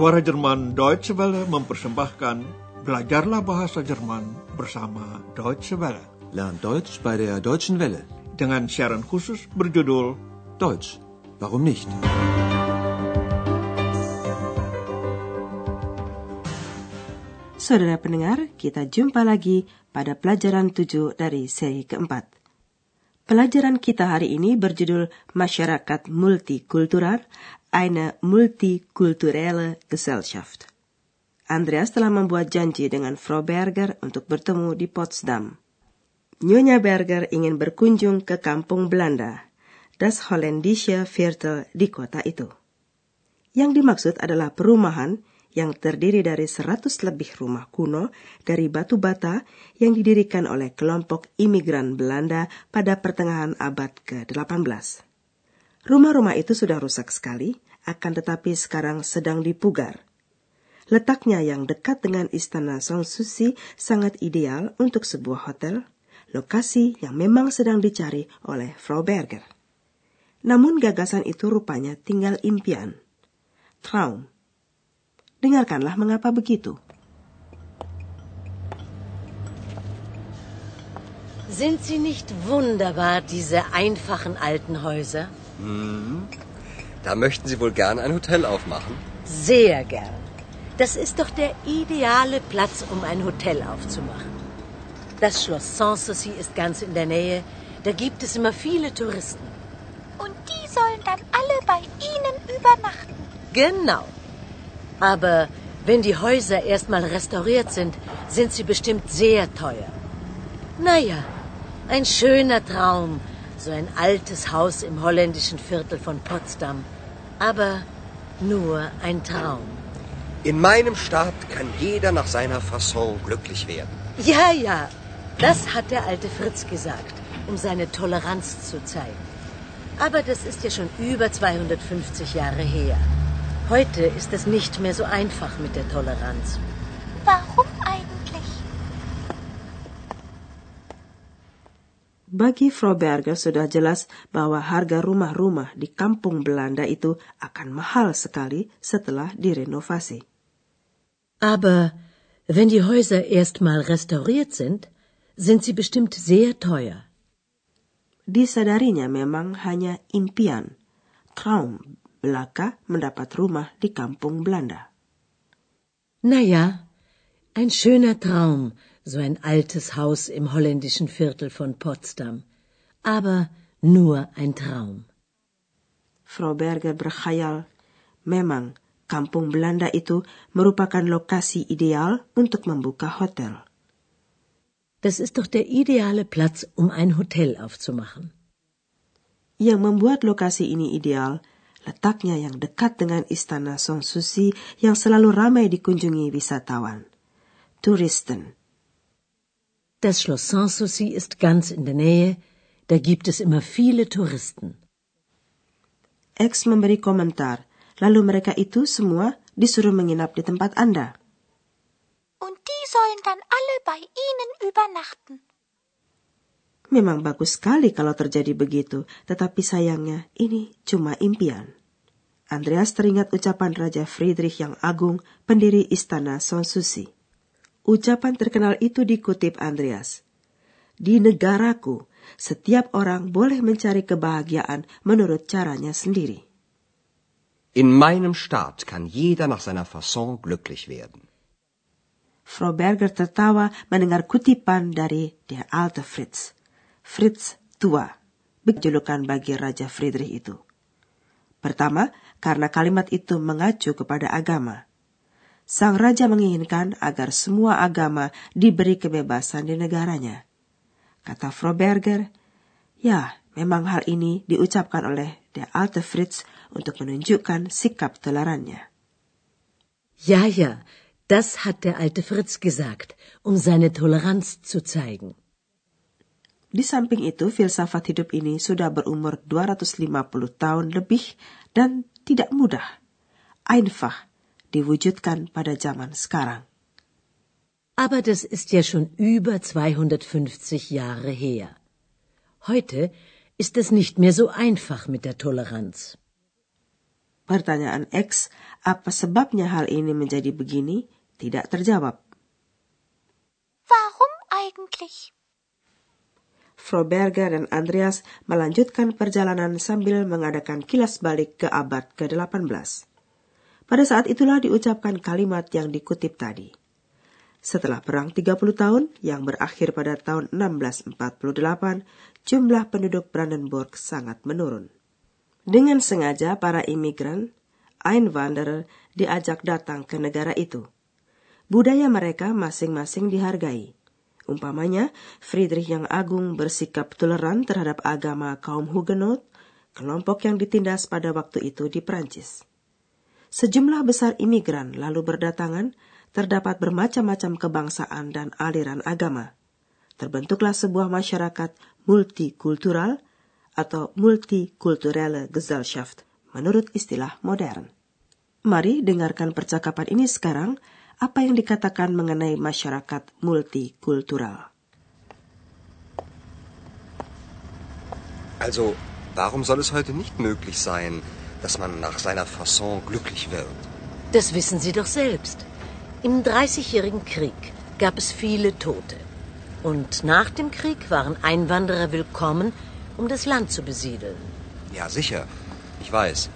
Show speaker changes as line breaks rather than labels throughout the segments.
Suara Jerman Deutsche Welle mempersembahkan Belajarlah Bahasa Jerman bersama Deutsche Welle.
Lern Deutsch bei der Deutschen Welle.
Dengan siaran khusus berjudul
Deutsch, warum nicht?
Saudara pendengar, kita jumpa lagi pada pelajaran 7 dari seri keempat. Pelajaran kita hari ini berjudul Masyarakat Multikultural, eine multikulturelle Gesellschaft. Andreas telah membuat janji dengan Frau Berger untuk bertemu di Potsdam. Nyonya Berger ingin berkunjung ke kampung Belanda, das Holländische Viertel di kota itu. Yang dimaksud adalah perumahan yang terdiri dari 100 lebih rumah kuno dari batu bata yang didirikan oleh kelompok imigran Belanda pada pertengahan abad ke-18. Rumah-rumah itu sudah rusak sekali, akan tetapi sekarang sedang dipugar. Letaknya yang dekat dengan Istana Sanssouci sangat ideal untuk sebuah hotel, lokasi yang memang sedang dicari oleh Frau Berger. Namun gagasan itu rupanya tinggal impian. Traum Dengarkanlah mengapa begitu.
Sind sie nicht wunderbar, diese einfachen alten Häuser?
Hm. Da möchten Sie wohl gern ein Hotel aufmachen?
Sehr gern. Das ist doch der ideale Platz, um ein Hotel aufzumachen. Das Schloss Sanssouci ist ganz in der Nähe. Da gibt es immer viele Touristen.
Und die sollen dann alle bei Ihnen übernachten.
Genau. Aber wenn die Häuser erstmal restauriert sind, sind sie bestimmt sehr teuer. Naja, ein schöner Traum, so ein altes Haus im holländischen Viertel von Potsdam. Aber nur ein Traum.
In meinem Staat kann jeder nach seiner Fasson glücklich werden.
Ja, ja, das hat der alte Fritz gesagt, um seine Toleranz zu zeigen. Aber das ist ja schon über 250 Jahre her. Heute ist es nicht mehr so einfach mit der Toleranz.
Warum
Bagi Frau Berger sudah jelas bahwa harga rumah-rumah di kampung Belanda itu akan mahal sekali setelah direnovasi.
Aber wenn die Häuser erstmal restauriert sind, sind sie bestimmt sehr teuer.
Disadarinya memang hanya impian, Traum belaka mendapat rumah di kampung Belanda.
Naja, ein schöner Traum, so ein altes Haus im holländischen Viertel von Potsdam. Aber nur ein Traum.
Frau Berger berkhayal, memang kampung Belanda itu merupakan lokasi ideal untuk membuka hotel.
Das ist doch der ideale Platz, um ein Hotel aufzumachen.
Yang membuat lokasi ini ideal letaknya yang dekat dengan istana Sanssouci yang selalu ramai dikunjungi wisatawan. Touristen.
Das Schloss Sanssouci ist ganz in der Nähe, da gibt es immer viele Touristen.
X memberi komentar, lalu mereka itu semua disuruh menginap di tempat Anda.
Und die sollen dann alle bei Ihnen übernachten.
Memang bagus sekali kalau terjadi begitu, tetapi sayangnya ini cuma impian. Andreas teringat ucapan Raja Friedrich yang agung, pendiri istana Sanssouci. Ucapan terkenal itu dikutip Andreas. Di negaraku, setiap orang boleh mencari kebahagiaan menurut caranya sendiri.
In meinem Staat kann jeder nach seiner Fasson glücklich werden.
Frau Berger tertawa mendengar kutipan dari der alte Fritz. Fritz tua, berjulukan bagi Raja Friedrich itu. Pertama, karena kalimat itu mengacu kepada agama. Sang raja menginginkan agar semua agama diberi kebebasan di negaranya. Kata Froberger, ya, memang hal ini diucapkan oleh De Alte Fritz untuk menunjukkan sikap tolerannya.
Ja, ja, das hat der alte Fritz gesagt, um seine Toleranz zu zeigen.
Di samping itu, filsafat hidup ini sudah berumur 250 tahun lebih dan tidak mudah. Einfach diwujudkan pada zaman sekarang.
Aber das ist ja schon über 250 Jahre her. Heute ist es nicht mehr so einfach mit der Toleranz.
Pertanyaan X, apa sebabnya hal ini menjadi begini, tidak terjawab.
Warum eigentlich?
Frau Berger dan Andreas melanjutkan perjalanan sambil mengadakan kilas balik ke abad ke-18. Pada saat itulah diucapkan kalimat yang dikutip tadi. Setelah perang 30 tahun yang berakhir pada tahun 1648, jumlah penduduk Brandenburg sangat menurun. Dengan sengaja para imigran, Einwanderer, diajak datang ke negara itu. Budaya mereka masing-masing dihargai. Umpamanya, Friedrich yang Agung bersikap toleran terhadap agama kaum Huguenot, kelompok yang ditindas pada waktu itu di Prancis. Sejumlah besar imigran lalu berdatangan, terdapat bermacam-macam kebangsaan dan aliran agama. Terbentuklah sebuah masyarakat multikultural atau multikulturelle Gesellschaft menurut istilah modern. Mari dengarkan percakapan ini sekarang apa yang dikatakan mengenai masyarakat multikultural.
Also, warum soll es heute nicht möglich sein, dass man nach seiner Fasson glücklich wird?
Das wissen Sie doch selbst. Im Dreißigjährigen Krieg gab es viele Tote. Und nach dem Krieg waren Einwanderer willkommen, um das Land zu besiedeln.
Ja, sicher. Ich weiß.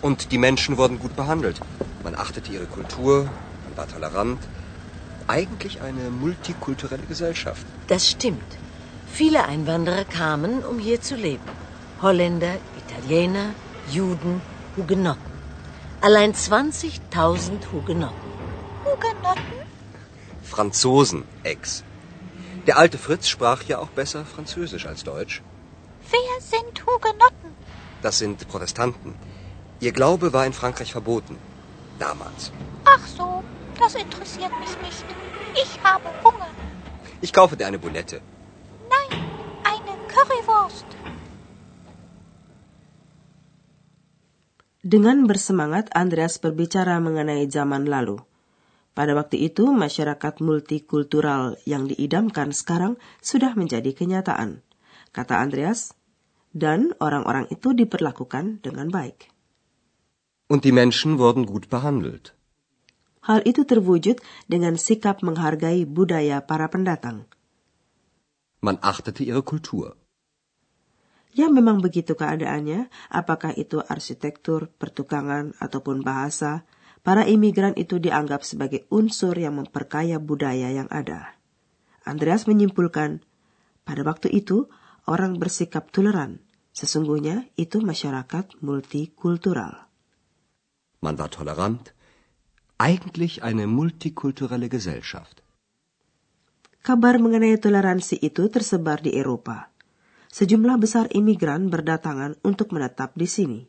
Und die Menschen wurden gut behandelt. Man achtete ihre Kultur, war tolerant. Eigentlich eine multikulturelle Gesellschaft.
Das stimmt. Viele Einwanderer kamen, um hier zu leben. Holländer, Italiener, Juden, Hugenotten. Allein 20.000 Hugenotten.
Hugenotten?
Franzosen, Ex. Der alte Fritz sprach ja auch besser Französisch als Deutsch.
Wer sind Hugenotten?
Das sind Protestanten. Ihr Glaube war in Frankreich verboten. Damals.
Ach so, das interessiert mich nicht. Ich habe Hunger.
Ich kaufe dir eine Boulette.
Dengan bersemangat, Andreas berbicara mengenai zaman lalu. Pada waktu itu, masyarakat multikultural yang diidamkan sekarang sudah menjadi kenyataan. Kata Andreas, dan orang-orang itu diperlakukan dengan baik.
Und die Menschen wurden gut behandelt.
Hal itu terwujud dengan sikap menghargai budaya para pendatang.
Man achtete ihre Kultur.
Ya memang begitu keadaannya, apakah itu arsitektur, pertukangan, ataupun bahasa, para imigran itu dianggap sebagai unsur yang memperkaya budaya yang ada. Andreas menyimpulkan, pada waktu itu orang bersikap toleran. Sesungguhnya itu masyarakat multikultural.
Man war tolerant, eigentlich eine multikulturelle Gesellschaft.
Kabar mengenai toleransi itu tersebar di Eropa. Sejumlah besar imigran berdatangan untuk menetap di sini.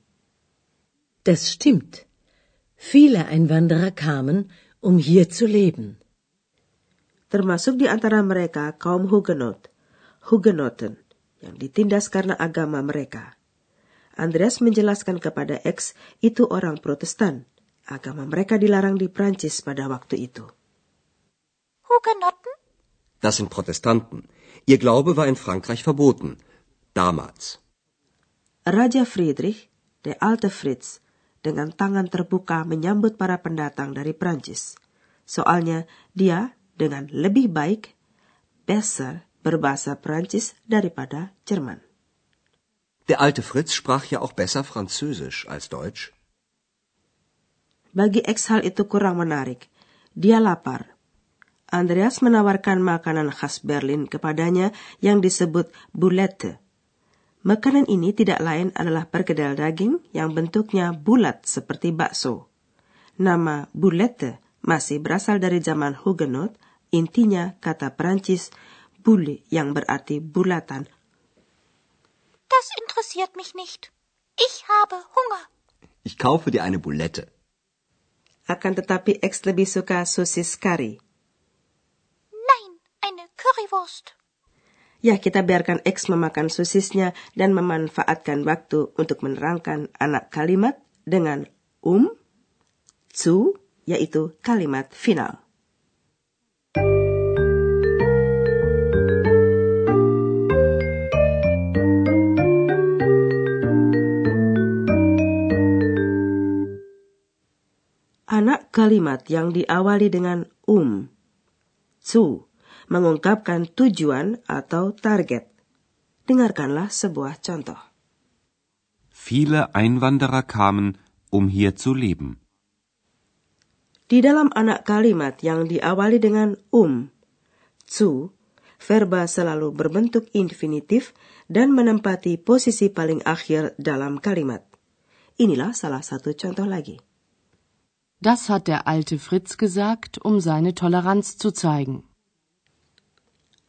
Das stimmt. Viele Einwanderer kamen, um hier zu leben.
Termasuk di antara mereka kaum Hugenot, Hugenoten, yang ditindas karena agama mereka. Andreas menjelaskan kepada X itu orang Protestan, Agama mereka dilarang di Prancis pada waktu itu.
Hugenotten?
Das sind Protestanten. Ihr Glaube war in Frankreich verboten. Damals.
Raja Friedrich, der alte Fritz, dengan tangan terbuka menyambut para pendatang dari Prancis. Soalnya dia dengan lebih baik, besser berbahasa Prancis daripada Jerman.
Der alte Fritz sprach ja auch besser Französisch als Deutsch.
Bagi X hal itu kurang menarik. Dia lapar. Andreas menawarkan makanan khas Berlin kepadanya yang disebut boulette. Makanan ini tidak lain adalah perkedel daging yang bentuknya bulat seperti bakso. Nama boulette masih berasal dari zaman Huguenot, intinya kata Perancis boule yang berarti bulatan.
Das interessiert mich nicht. Ich habe Hunger.
Ich kaufe dir eine Boulette
akan tetapi X lebih suka sosis kari.
Nein, eine Currywurst.
Ya, kita biarkan X memakan sosisnya dan memanfaatkan waktu untuk menerangkan anak kalimat dengan um, zu, yaitu kalimat final. kalimat yang diawali dengan um, zu, mengungkapkan tujuan atau target. Dengarkanlah sebuah contoh.
Viele Einwanderer kamen, um hier zu leben.
Di dalam anak kalimat yang diawali dengan um, zu, verba selalu berbentuk infinitif dan menempati posisi paling akhir dalam kalimat. Inilah salah satu contoh lagi.
Das hat der alte Fritz gesagt, um seine Toleranz zu zeigen.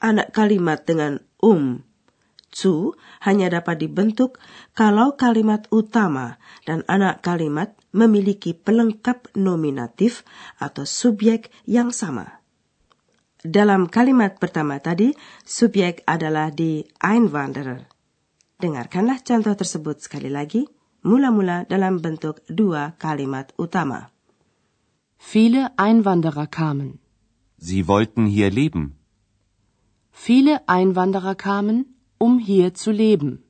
Anak kalimat dengan um zu hanya dapat dibentuk kalau kalimat utama dan anak kalimat memiliki pelengkap nominatif atau subjek yang sama. Dalam kalimat pertama tadi, subjek adalah di Einwanderer. Dengarkanlah contoh tersebut sekali lagi, mula-mula dalam bentuk dua kalimat utama.
Viele Einwanderer kamen.
Sie wollten hier leben.
Viele Einwanderer kamen, um hier zu leben.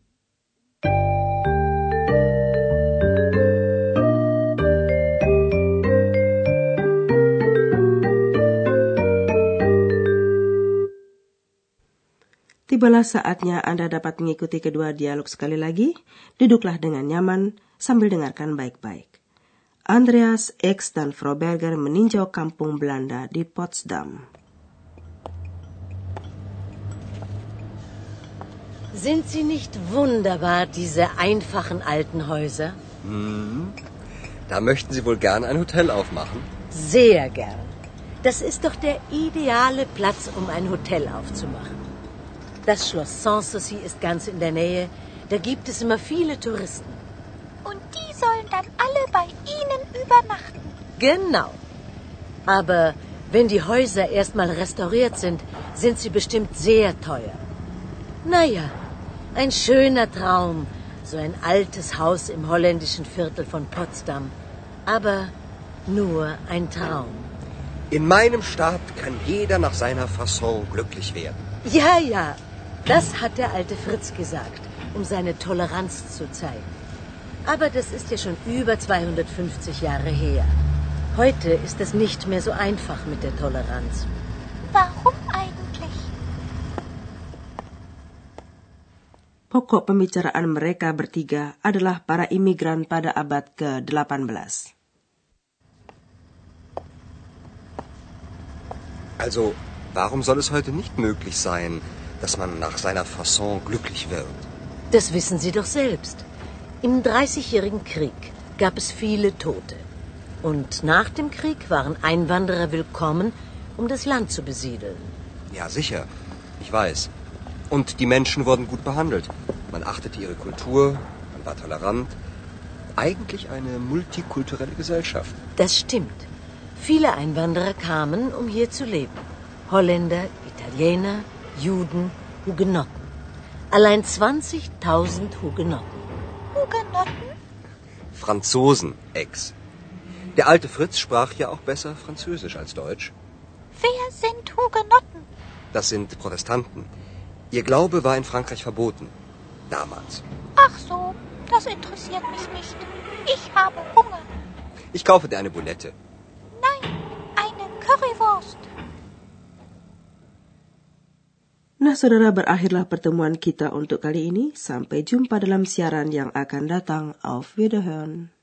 Tibalah saatnya Anda dapat mengikuti kedua dialog sekali lagi. Duduklah dengan nyaman sambil dengarkan baik-baik. Andreas X dan Frau Berger meninjau kampung Belanda di Potsdam.
Sind sie nicht wunderbar, diese einfachen alten Häuser?
Hm. Da möchten Sie wohl gern ein Hotel aufmachen?
Sehr gern. Das ist doch der ideale Platz, um ein Hotel aufzumachen. Das Schloss Sanssouci ist ganz in der Nähe. Da gibt es immer viele Touristen.
Und die sollen dann alle bei Ihnen übernachten.
Genau. Aber wenn die Häuser erstmal restauriert sind, sind sie bestimmt sehr teuer. Naja, ein schöner Traum, so ein altes Haus im holländischen Viertel von Potsdam. Aber nur ein Traum.
In meinem Staat kann jeder nach seiner Fasson glücklich werden.
Ja, ja, das hat der alte Fritz gesagt, um seine Toleranz zu zeigen. Aber das ist ja schon über 250 Jahre her. Heute ist es nicht mehr so einfach mit der Toleranz.
Warum eigentlich?
Pokok pembicaraan mereka bertiga adalah para imigran pada abad ke-18.
Also, warum soll es heute nicht möglich sein, dass man nach seiner Fasson glücklich wird?
Das wissen Sie doch selbst. Im Dreißigjährigen Krieg gab es viele Tote. Und nach dem Krieg waren Einwanderer willkommen, um das Land zu besiedeln.
Ja, sicher. Ich weiß. Und die Menschen wurden gut behandelt. Man achtete ihre Kultur, man war tolerant. Eigentlich eine multikulturelle Gesellschaft.
Das stimmt. Viele Einwanderer kamen, um hier zu leben. Holländer, Italiener, Juden, Hugenotten. Allein 20.000 Hugenotten.
Hugenotten?
Franzosen, Ex. Der alte Fritz sprach ja auch besser Französisch als Deutsch.
Wer sind Hugenotten?
Das sind Protestanten. Ihr Glaube war in Frankreich verboten. Damals.
Ach so, das interessiert mich nicht. Ich habe Hunger.
Ich kaufe dir eine Bulette.
Nein, eine Currywurst.
Nah, saudara, berakhirlah pertemuan kita untuk kali ini. Sampai jumpa dalam siaran yang akan datang. Auf Wiederhören.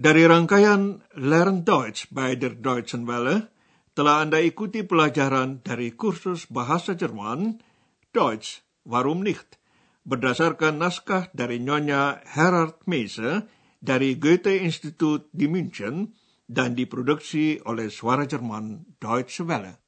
Dari rangkaian Learn Deutsch bei der Deutschen Welle, telah Anda ikuti pelajaran dari kursus bahasa Jerman, Deutsch, warum nicht? Berdasarkan naskah dari Nyonya Herard Meise dari Goethe Institut di München dan diproduksi oleh Suara Jerman Deutsche Welle.